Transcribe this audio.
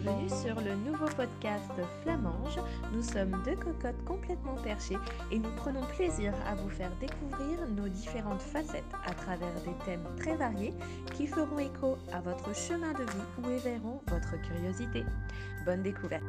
bienvenue sur le nouveau podcast Flamange. Nous sommes deux cocottes complètement perchées et nous prenons plaisir à vous faire découvrir nos différentes facettes à travers des thèmes très variés qui feront écho à votre chemin de vie ou éveilleront votre curiosité. Bonne découverte